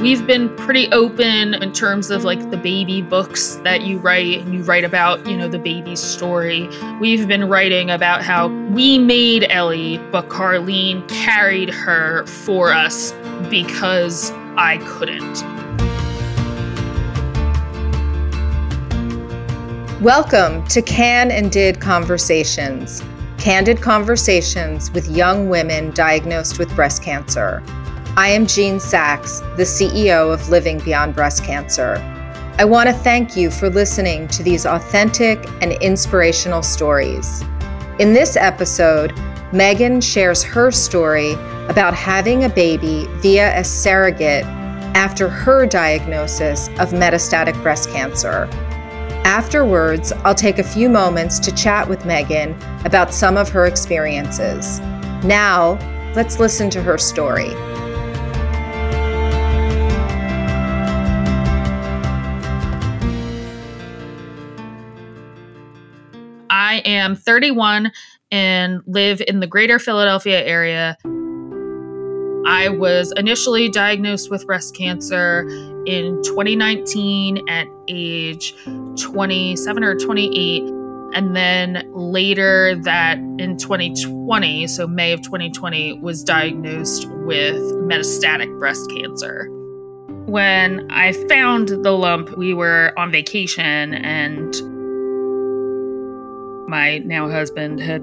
We've been pretty open in terms of like the baby books that you write and you write about, you know, the baby's story. We've been writing about how we made Ellie, but Carlene carried her for us because I couldn't. Welcome to Can and Did Conversations, candid conversations with young women diagnosed with breast cancer. I am Jean Sachs, the CEO of Living Beyond Breast Cancer. I want to thank you for listening to these authentic and inspirational stories. In this episode, Meghan shares her story about having a baby via a surrogate after her diagnosis of metastatic breast cancer. Afterwards, I'll take a few moments to chat with Meghan about some of her experiences. Now, let's listen to her story. Am 31 and live in the greater Philadelphia area. I was initially diagnosed with breast cancer in 2019 at age 27 or 28. And then later that in 2020, so May of 2020, was diagnosed with metastatic breast cancer. When I found the lump, we were on vacation and my now husband had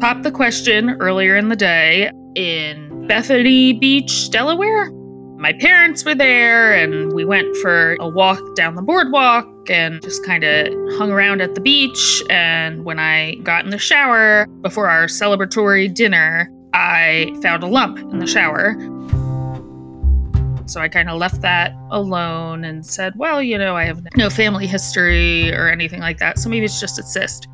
popped the question earlier in the day in Bethany Beach, Delaware. My parents were there, and we went for a walk down the boardwalk and just kind of hung around at the beach. And when I got in the shower before our celebratory dinner, I found a lump in the shower. So I kind of left that alone and said, well, you know, I have no family history or anything like that. So maybe it's just a cyst.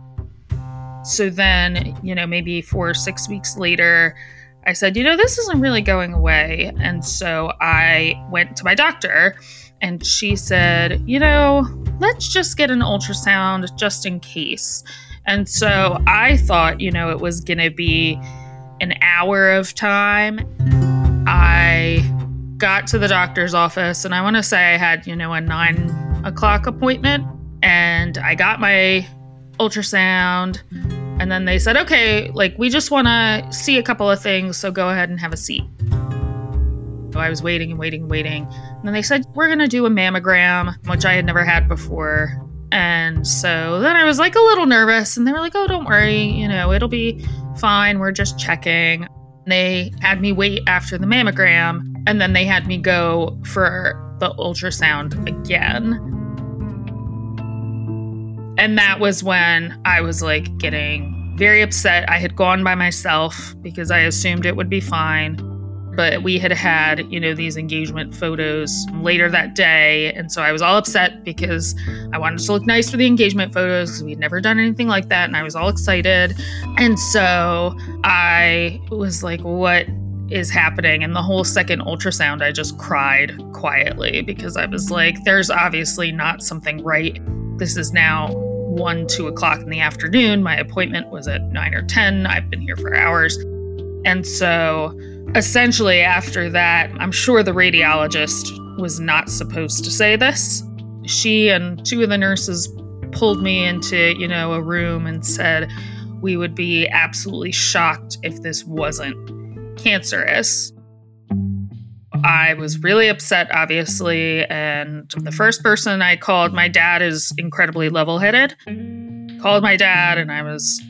So then, you know, maybe four or six weeks later, I said, you know, this isn't really going away. And so I went to my doctor and she said, you know, let's just get an ultrasound just in case. And so I thought, you know, it was going to be an hour of time. I got to the doctor's office and I want to say I had, you know, a nine o'clock appointment and I got my ultrasound. And then they said, okay, like, we just want to see a couple of things, so go ahead and have a seat. So I was waiting and waiting and waiting. And then they said, we're going to do a mammogram, which I had never had before. And so then I was like a little nervous, and they were like, oh, don't worry, you know, it'll be fine. We're just checking. They had me wait after the mammogram, and then they had me go for the ultrasound again. And that was when I was like getting very upset. I had gone by myself because I assumed it would be fine. But we had had, you know, these engagement photos later that day. And so I was all upset because I wanted to look nice for the engagement photos because we'd never done anything like that. And I was all excited. And so I was like, what is happening. And the whole second ultrasound, I just cried quietly because I was like, there's obviously not something right. This is now one, two o'clock in the afternoon. My appointment was at nine or 10. I've been here for hours. And so essentially, after that, I'm sure the radiologist was not supposed to say this. She and two of the nurses pulled me into, you know, a room and said, we would be absolutely shocked if this wasn't cancerous. I was really upset, obviously. And the first person I called, my dad is incredibly level headed. Called my dad, and I was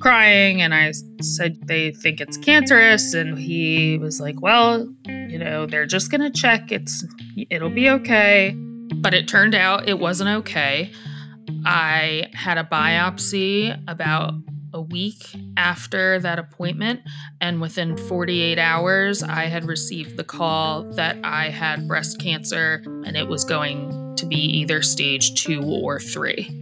crying. And I said, they think it's cancerous. And he was like, well, you know, they're just going to check. It's, it'll be okay. But it turned out it wasn't okay. I had a biopsy about a week after that appointment, and within 48 hours, I had received the call that I had breast cancer and it was going to be either stage two or three.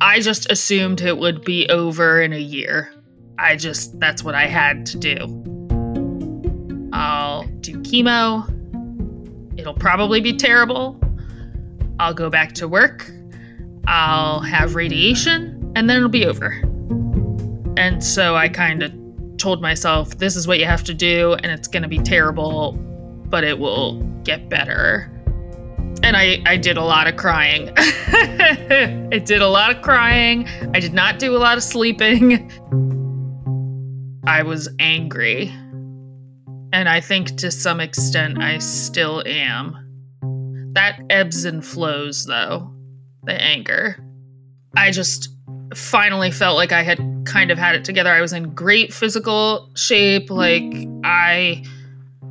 I just assumed it would be over in a year. I just, that's what I had to do. I'll do chemo. It'll probably be terrible. I'll go back to work. I'll have radiation, and then it'll be over. And so I kind of told myself, this is what you have to do, and it's going to be terrible, but it will get better. And I, I did a lot of crying. I did a lot of crying. I did not do a lot of sleeping. I was angry. And I think to some extent I still am. That ebbs and flows, though, the anger. I just finally felt like I had kind of had it together. I was in great physical shape. Like, I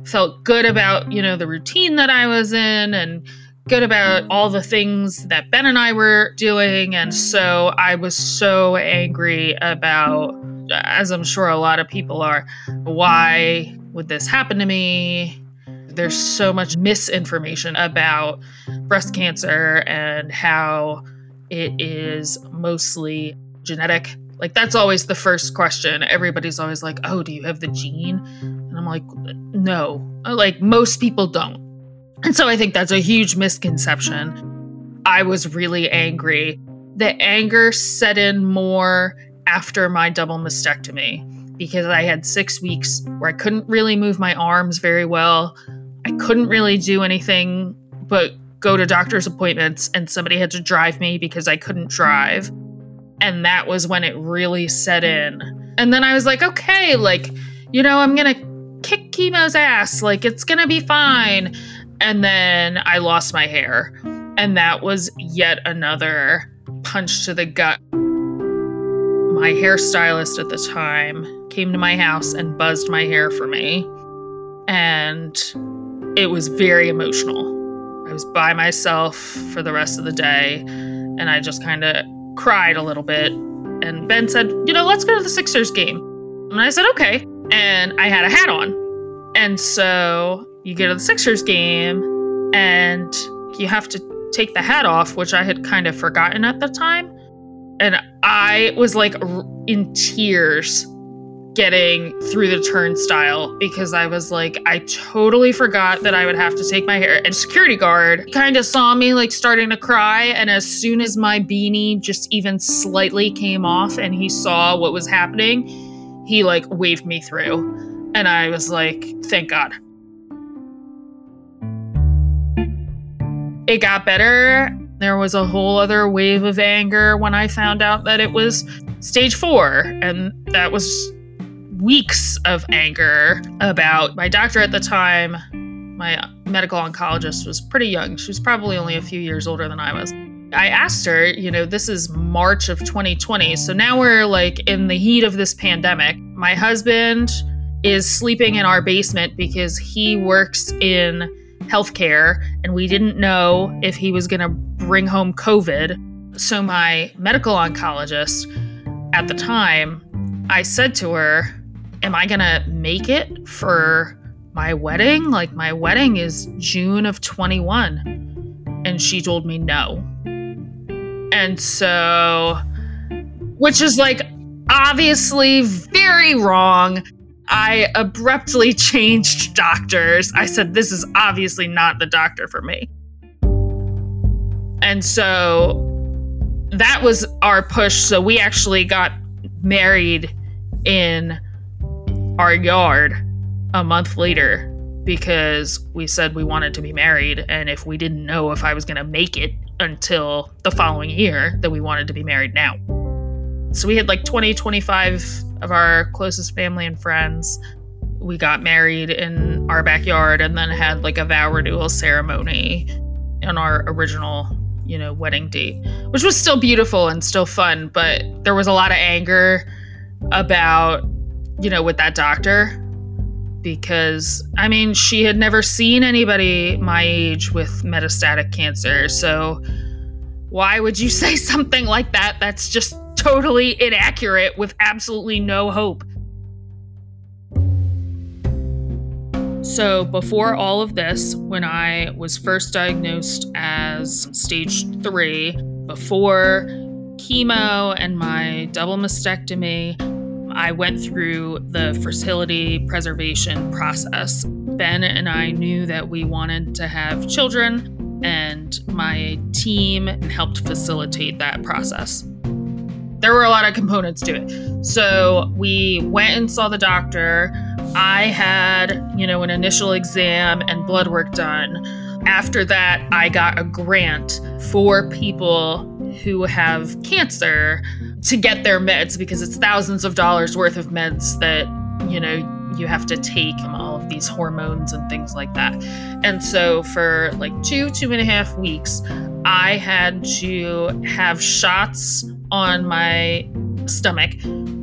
felt good about, you know, the routine that I was in and good about all the things that Ben and I were doing. And so I was so angry about, as I'm sure a lot of people are, why would this happen to me? There's so much misinformation about breast cancer and how it is mostly genetic. Like, that's always the first question. Everybody's always like, oh, do you have the gene? And I'm like, no. Uh, like, most people don't. And so I think that's a huge misconception. I was really angry. The anger set in more after my double mastectomy because I had six weeks where I couldn't really move my arms very well. I couldn't really do anything but go to doctor's appointments, and somebody had to drive me because I couldn't drive. And that was when it really set in. And then I was like, okay, like, you know, I'm going to kick chemo's ass. Like, it's going to be fine. And then I lost my hair. And that was yet another punch to the gut. My hairstylist at the time came to my house and buzzed my hair for me. And it was very emotional. I was by myself for the rest of the day and I just kind of cried a little bit. And Ben said, You know, let's go to the Sixers game. And I said, Okay. And I had a hat on. And so you go to the Sixers game and you have to take the hat off, which I had kind of forgotten at the time. And I was like in tears getting through the turnstile because I was like, I totally forgot that I would have to take my hair. And security guard kind of saw me like starting to cry. And as soon as my beanie just even slightly came off and he saw what was happening, he like waved me through. And I was like, thank God. It got better. There was a whole other wave of anger when I found out that it was stage four. And that was weeks of anger about my doctor at the time. My medical oncologist was pretty young. She was probably only a few years older than I was. I asked her, you know, this is March of 2020. So now we're like in the heat of this pandemic. My husband is sleeping in our basement because he works in healthcare and we didn't know if he was going to bring home COVID. So my medical oncologist at the time, I said to her, am I going to make it for my wedding? Like, my wedding is June of 21. And she told me no. And so, which is like obviously very wrong. I abruptly changed doctors. I said, this is obviously not the doctor for me. And so that was our push. So we actually got married in our yard a month later because we said we wanted to be married and if we didn't know if I was going to make it until the following year that we wanted to be married now. So we had like 20 25 of our closest family and friends. We got married in our backyard and then had like a vow renewal ceremony on our original, you know, wedding date, which was still beautiful and still fun, but there was a lot of anger about you know, with that doctor because I mean, she had never seen anybody my age with metastatic cancer. So why would you say something like that that's just totally inaccurate with absolutely no hope? So, before all of this, when I was first diagnosed as stage three, before chemo and my double mastectomy, I went through the fertility preservation process. Ben and I knew that we wanted to have children, and my team helped facilitate that process. There were a lot of components to it. So we went and saw the doctor I had, you know, an initial exam and blood work done. After that, I got a grant for people who have cancer to get their meds because it's thousands of dollars worth of meds that, you know, you have to take all of these hormones and things like that. And so for like two, two and a half weeks, I had to have shots on my stomach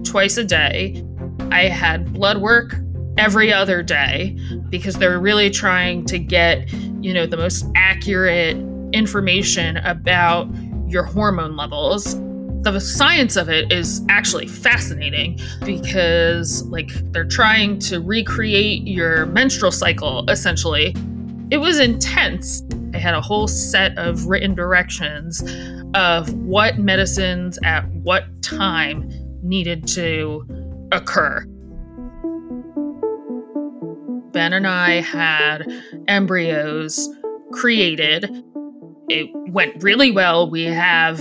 twice a day. I had blood work every other day because they're really trying to get, you know, the most accurate information about your hormone levels the science of it is actually fascinating because like they're trying to recreate your menstrual cycle essentially. It was intense. I had a whole set of written directions of what medicines at what time needed to occur. Ben and i had embryos created. It went really well we have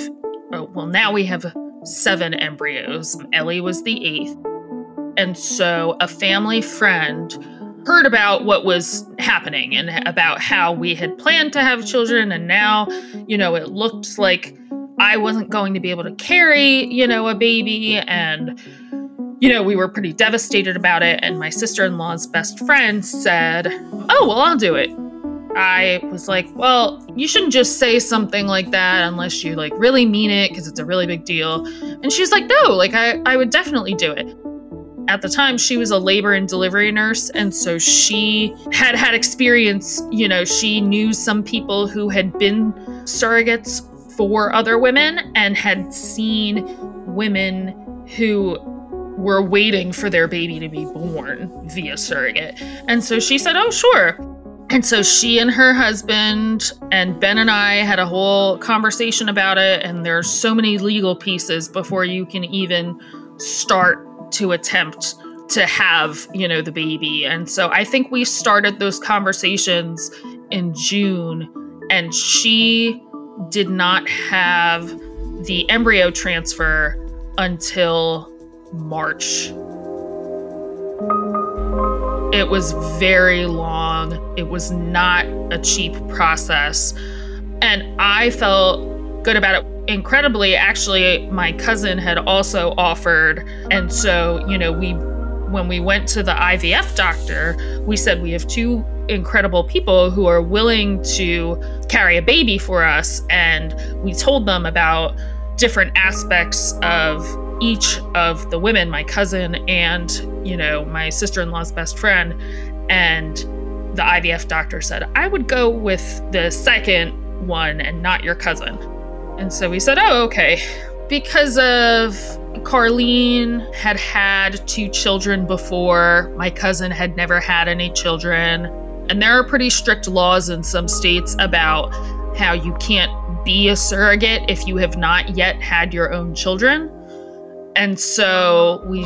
oh, well, now we have seven embryos. Ellie was the eighth. And so a family friend heard about what was happening and about how we had planned to have children. And now, you know, it looked like I wasn't going to be able to carry, you know, a baby. And, you know, we were pretty devastated about it. And my sister in law's best friend said, Oh, well, I'll do it. I was like, well, you shouldn't just say something like that unless you like really mean it because it's a really big deal. And she's like, no, like I, I would definitely do it. At the time, she was a labor and delivery nurse. And so she had had experience, you know, she knew some people who had been surrogates for other women and had seen women who were waiting for their baby to be born via surrogate. And so she said, oh, sure. And so she and her husband and Ben and I had a whole conversation about it. And there's so many legal pieces before you can even start to attempt to have, you know, the baby. And so I think we started those conversations in June, and she did not have the embryo transfer until March. It was very long. It was not a cheap process. And I felt good about it. Incredibly, actually, my cousin had also offered. And so, you know, we, when we went to the IVF doctor, we said we have two incredible people who are willing to carry a baby for us. And we told them about different aspects of each of the women, my cousin and, you know, my sister in law's best friend. And the IVF doctor said, I would go with the second one and not your cousin. And so we said, oh, okay. Because of Carlene had had two children before, my cousin had never had any children. And there are pretty strict laws in some states about how you can't be a surrogate if you have not yet had your own children and so we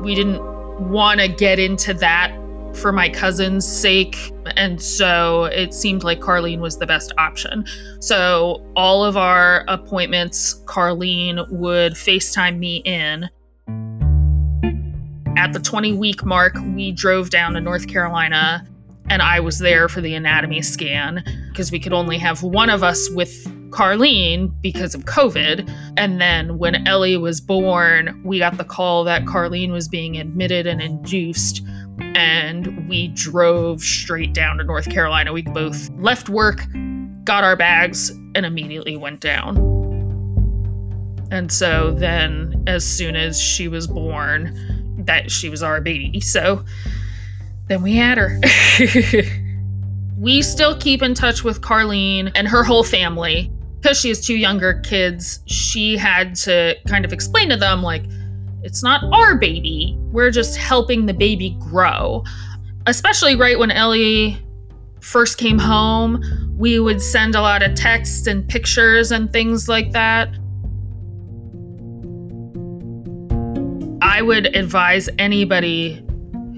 we didn't want to get into that for my cousin's sake and so it seemed like Carlene was the best option. So all of our appointments Carlene would FaceTime me in. At the 20 week mark, we drove down to North Carolina and I was there for the anatomy scan because we could only have one of us with Carlene because of COVID. And then when Ellie was born, we got the call that Carlene was being admitted and induced. And we drove straight down to North Carolina. We both left work, got our bags, and immediately went down. And so then, as soon as she was born, that she was our baby. So then we had her. we still keep in touch with Carlene and her whole family because she has two younger kids, she had to kind of explain to them, like, it's not our baby. We're just helping the baby grow. Especially right when Ellie first came home, we would send a lot of texts and pictures and things like that. I would advise anybody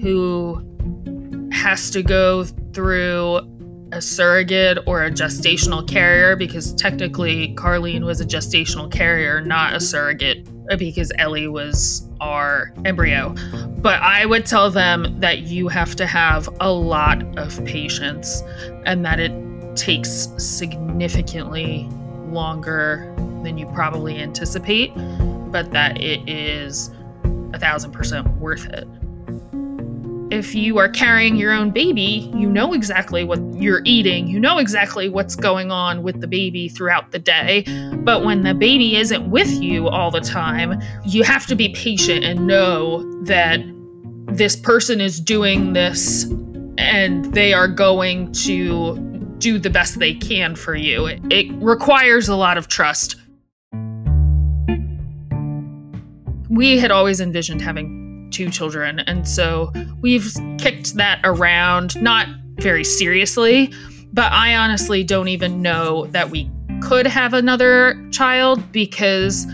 who has to go through a surrogate or a gestational carrier because technically Carlene was a gestational carrier, not a surrogate, because Ellie was our embryo. But I would tell them that you have to have a lot of patience and that it takes significantly longer than you probably anticipate, but that it is a thousand percent worth it if you are carrying your own baby, you know exactly what you're eating, you know exactly what's going on with the baby throughout the day. But when the baby isn't with you all the time, you have to be patient and know that this person is doing this and they are going to do the best they can for you. It, it requires a lot of trust. We had always envisioned having two children. And so we've kicked that around, not very seriously, but I honestly don't even know that we could have another child because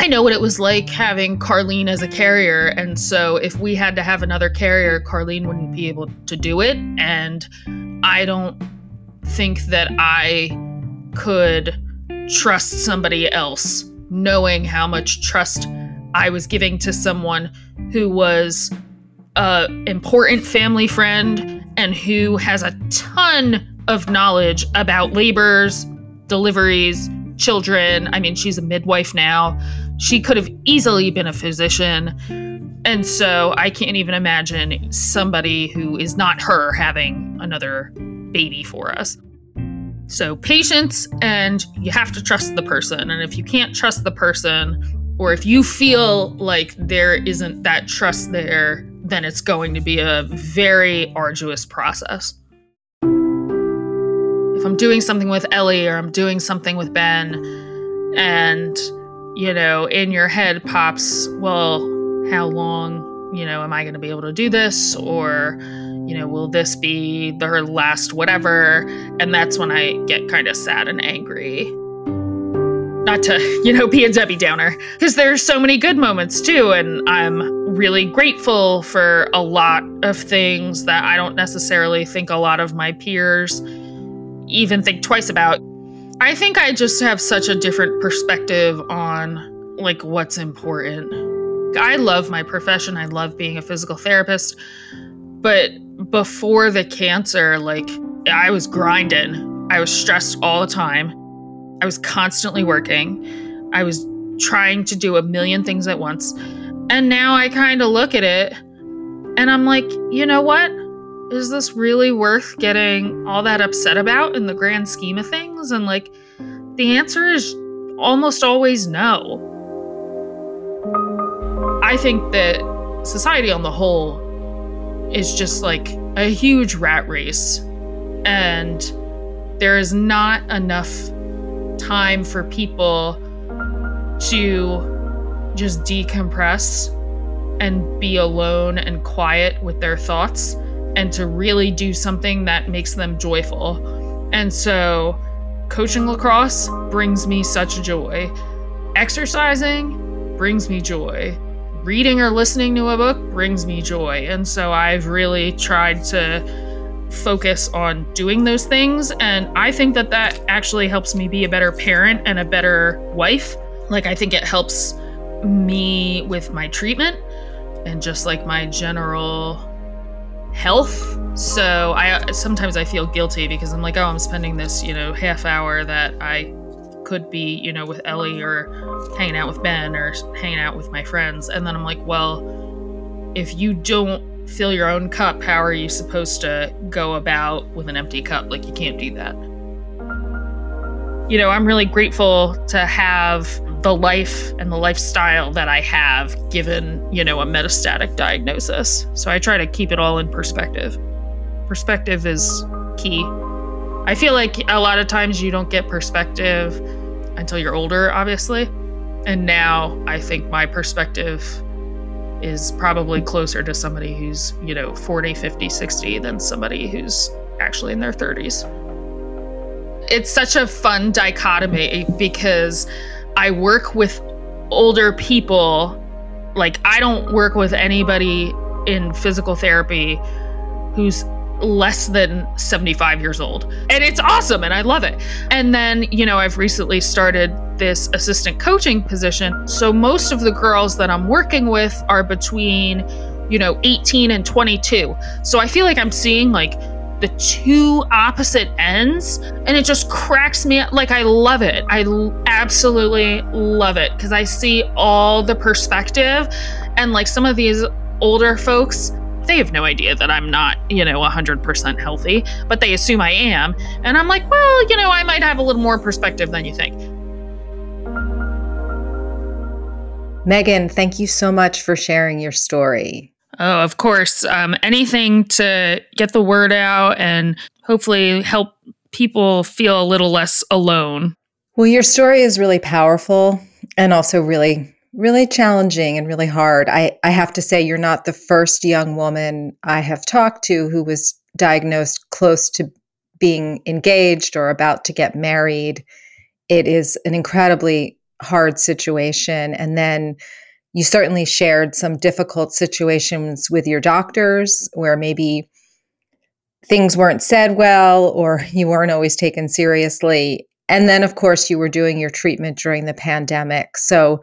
I know what it was like having Carlene as a carrier. And so if we had to have another carrier, Carlene wouldn't be able to do it. And I don't think that I could trust somebody else knowing how much trust I was giving to someone who was a important family friend and who has a ton of knowledge about labors, deliveries, children. I mean, she's a midwife now. She could have easily been a physician. And so I can't even imagine somebody who is not her having another baby for us. So, patience, and you have to trust the person. And if you can't trust the person, or if you feel like there isn't that trust there, then it's going to be a very arduous process. If I'm doing something with Ellie or I'm doing something with Ben, and, you know, in your head pops, well, how long, you know, am I going to be able to do this? Or, you know, will this be the last whatever? And that's when I get kind of sad and angry not to, you know, be a Debbie Downer, because there's so many good moments too. And I'm really grateful for a lot of things that I don't necessarily think a lot of my peers even think twice about. I think I just have such a different perspective on like what's important. I love my profession. I love being a physical therapist. But before the cancer, like I was grinding. I was stressed all the time. I was constantly working. I was trying to do a million things at once. And now I kind of look at it and I'm like, you know what? Is this really worth getting all that upset about in the grand scheme of things? And like, the answer is almost always no. I think that society on the whole is just like a huge rat race. And there is not enough time for people to just decompress and be alone and quiet with their thoughts and to really do something that makes them joyful. And so, coaching lacrosse brings me such joy. Exercising brings me joy. Reading or listening to a book brings me joy. And so, I've really tried to focus on doing those things. And I think that that actually helps me be a better parent and a better wife. Like, I think it helps me with my treatment and just like my general health. So I sometimes I feel guilty because I'm like, oh, I'm spending this, you know, half hour that I could be, you know, with Ellie or hanging out with Ben or hanging out with my friends. And then I'm like, well, if you don't fill your own cup, how are you supposed to go about with an empty cup? Like, you can't do that. You know, I'm really grateful to have the life and the lifestyle that I have given, you know, a metastatic diagnosis. So I try to keep it all in perspective. Perspective is key. I feel like a lot of times you don't get perspective until you're older, obviously. And now I think my perspective is probably closer to somebody who's, you know, 40, 50, 60 than somebody who's actually in their 30s. It's such a fun dichotomy because I work with older people. Like, I don't work with anybody in physical therapy who's less than 75 years old. And it's awesome and I love it. And then, you know, I've recently started this assistant coaching position. So most of the girls that I'm working with are between, you know, 18 and 22. So I feel like I'm seeing like the two opposite ends and it just cracks me up. Like I love it. I absolutely love it because I see all the perspective and like some of these older folks they have no idea that I'm not, you know, 100% healthy, but they assume I am. And I'm like, well, you know, I might have a little more perspective than you think. Meghan, thank you so much for sharing your story. Oh, of course. Um, anything to get the word out and hopefully help people feel a little less alone. Well, your story is really powerful and also really really challenging and really hard. I, I have to say, you're not the first young woman I have talked to who was diagnosed close to being engaged or about to get married. It is an incredibly hard situation. And then you certainly shared some difficult situations with your doctors where maybe things weren't said well or you weren't always taken seriously. And then, of course, you were doing your treatment during the pandemic. So,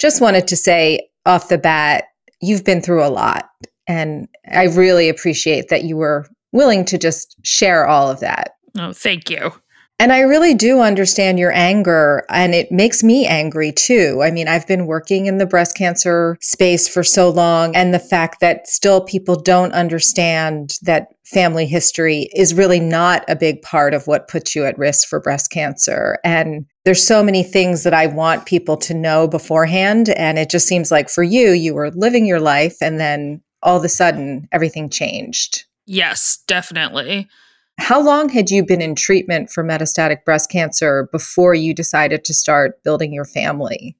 just wanted to say off the bat, you've been through a lot. And I really appreciate that you were willing to just share all of that. Oh, thank you. And I really do understand your anger, and it makes me angry too. I mean, I've been working in the breast cancer space for so long, and the fact that still people don't understand that family history is really not a big part of what puts you at risk for breast cancer. And there's so many things that I want people to know beforehand. And it just seems like for you, you were living your life, and then all of a sudden, everything changed. Yes, definitely. How long had you been in treatment for metastatic breast cancer before you decided to start building your family?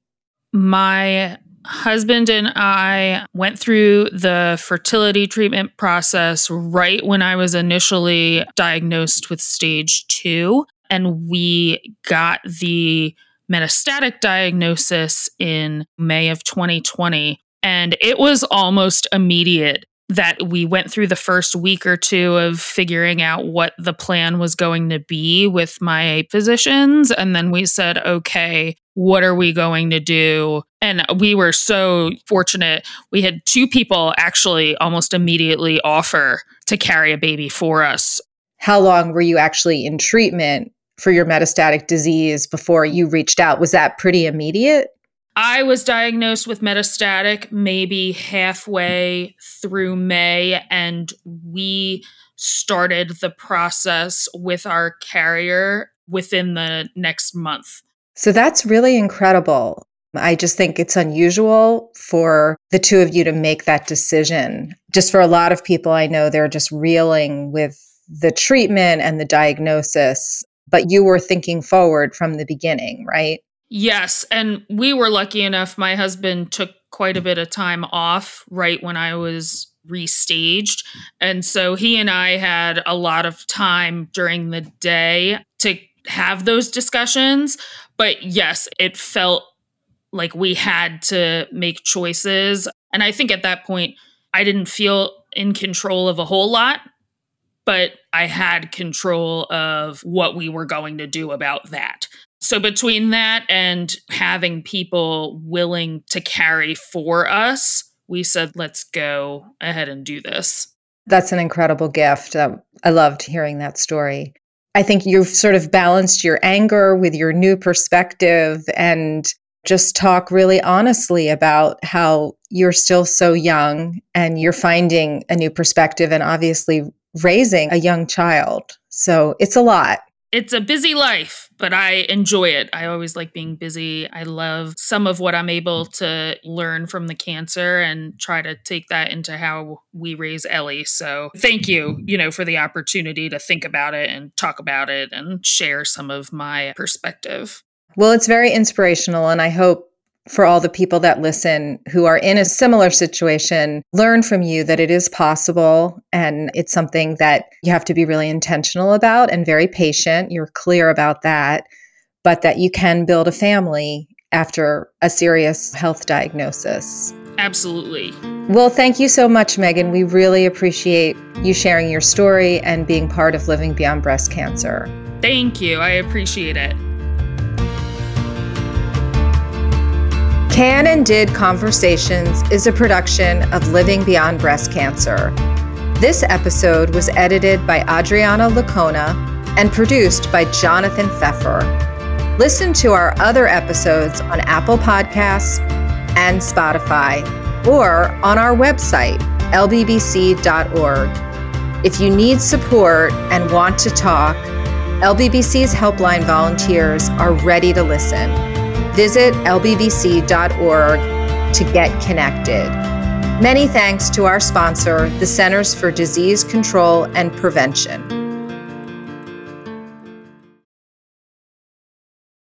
My husband and I went through the fertility treatment process right when I was initially diagnosed with stage two. And we got the metastatic diagnosis in May of 2020. And it was almost immediate that we went through the first week or two of figuring out what the plan was going to be with my physicians. And then we said, okay, what are we going to do? And we were so fortunate. We had two people actually almost immediately offer to carry a baby for us. How long were you actually in treatment for your metastatic disease before you reached out? Was that pretty immediate? I was diagnosed with metastatic maybe halfway through May, and we started the process with our carrier within the next month. So that's really incredible. I just think it's unusual for the two of you to make that decision. Just for a lot of people I know, they're just reeling with the treatment and the diagnosis, but you were thinking forward from the beginning, right? Yes. And we were lucky enough. My husband took quite a bit of time off right when I was restaged. And so he and I had a lot of time during the day to have those discussions. But yes, it felt like we had to make choices. And I think at that point, I didn't feel in control of a whole lot, but I had control of what we were going to do about that. So, between that and having people willing to carry for us, we said, let's go ahead and do this. That's an incredible gift. Um, I loved hearing that story. I think you've sort of balanced your anger with your new perspective and just talk really honestly about how you're still so young and you're finding a new perspective and obviously raising a young child. So it's a lot it's a busy life, but I enjoy it. I always like being busy. I love some of what I'm able to learn from the cancer and try to take that into how we raise Ellie. So, thank you, you know, for the opportunity to think about it and talk about it and share some of my perspective. Well, it's very inspirational and I hope for all the people that listen who are in a similar situation, learn from you that it is possible and it's something that you have to be really intentional about and very patient. You're clear about that, but that you can build a family after a serious health diagnosis. Absolutely. Well, thank you so much, Meghan. We really appreciate you sharing your story and being part of Living Beyond Breast Cancer. Thank you. I appreciate it. Can and Did Conversations is a production of Living Beyond Breast Cancer. This episode was edited by Adriana Lacona and produced by Jonathan Pfeffer. Listen to our other episodes on Apple Podcasts and Spotify or on our website, lbbc.org. If you need support and want to talk, LBBC's helpline volunteers are ready to listen. Visit lbbc.org to get connected. Many thanks to our sponsor, the Centers for Disease Control and Prevention.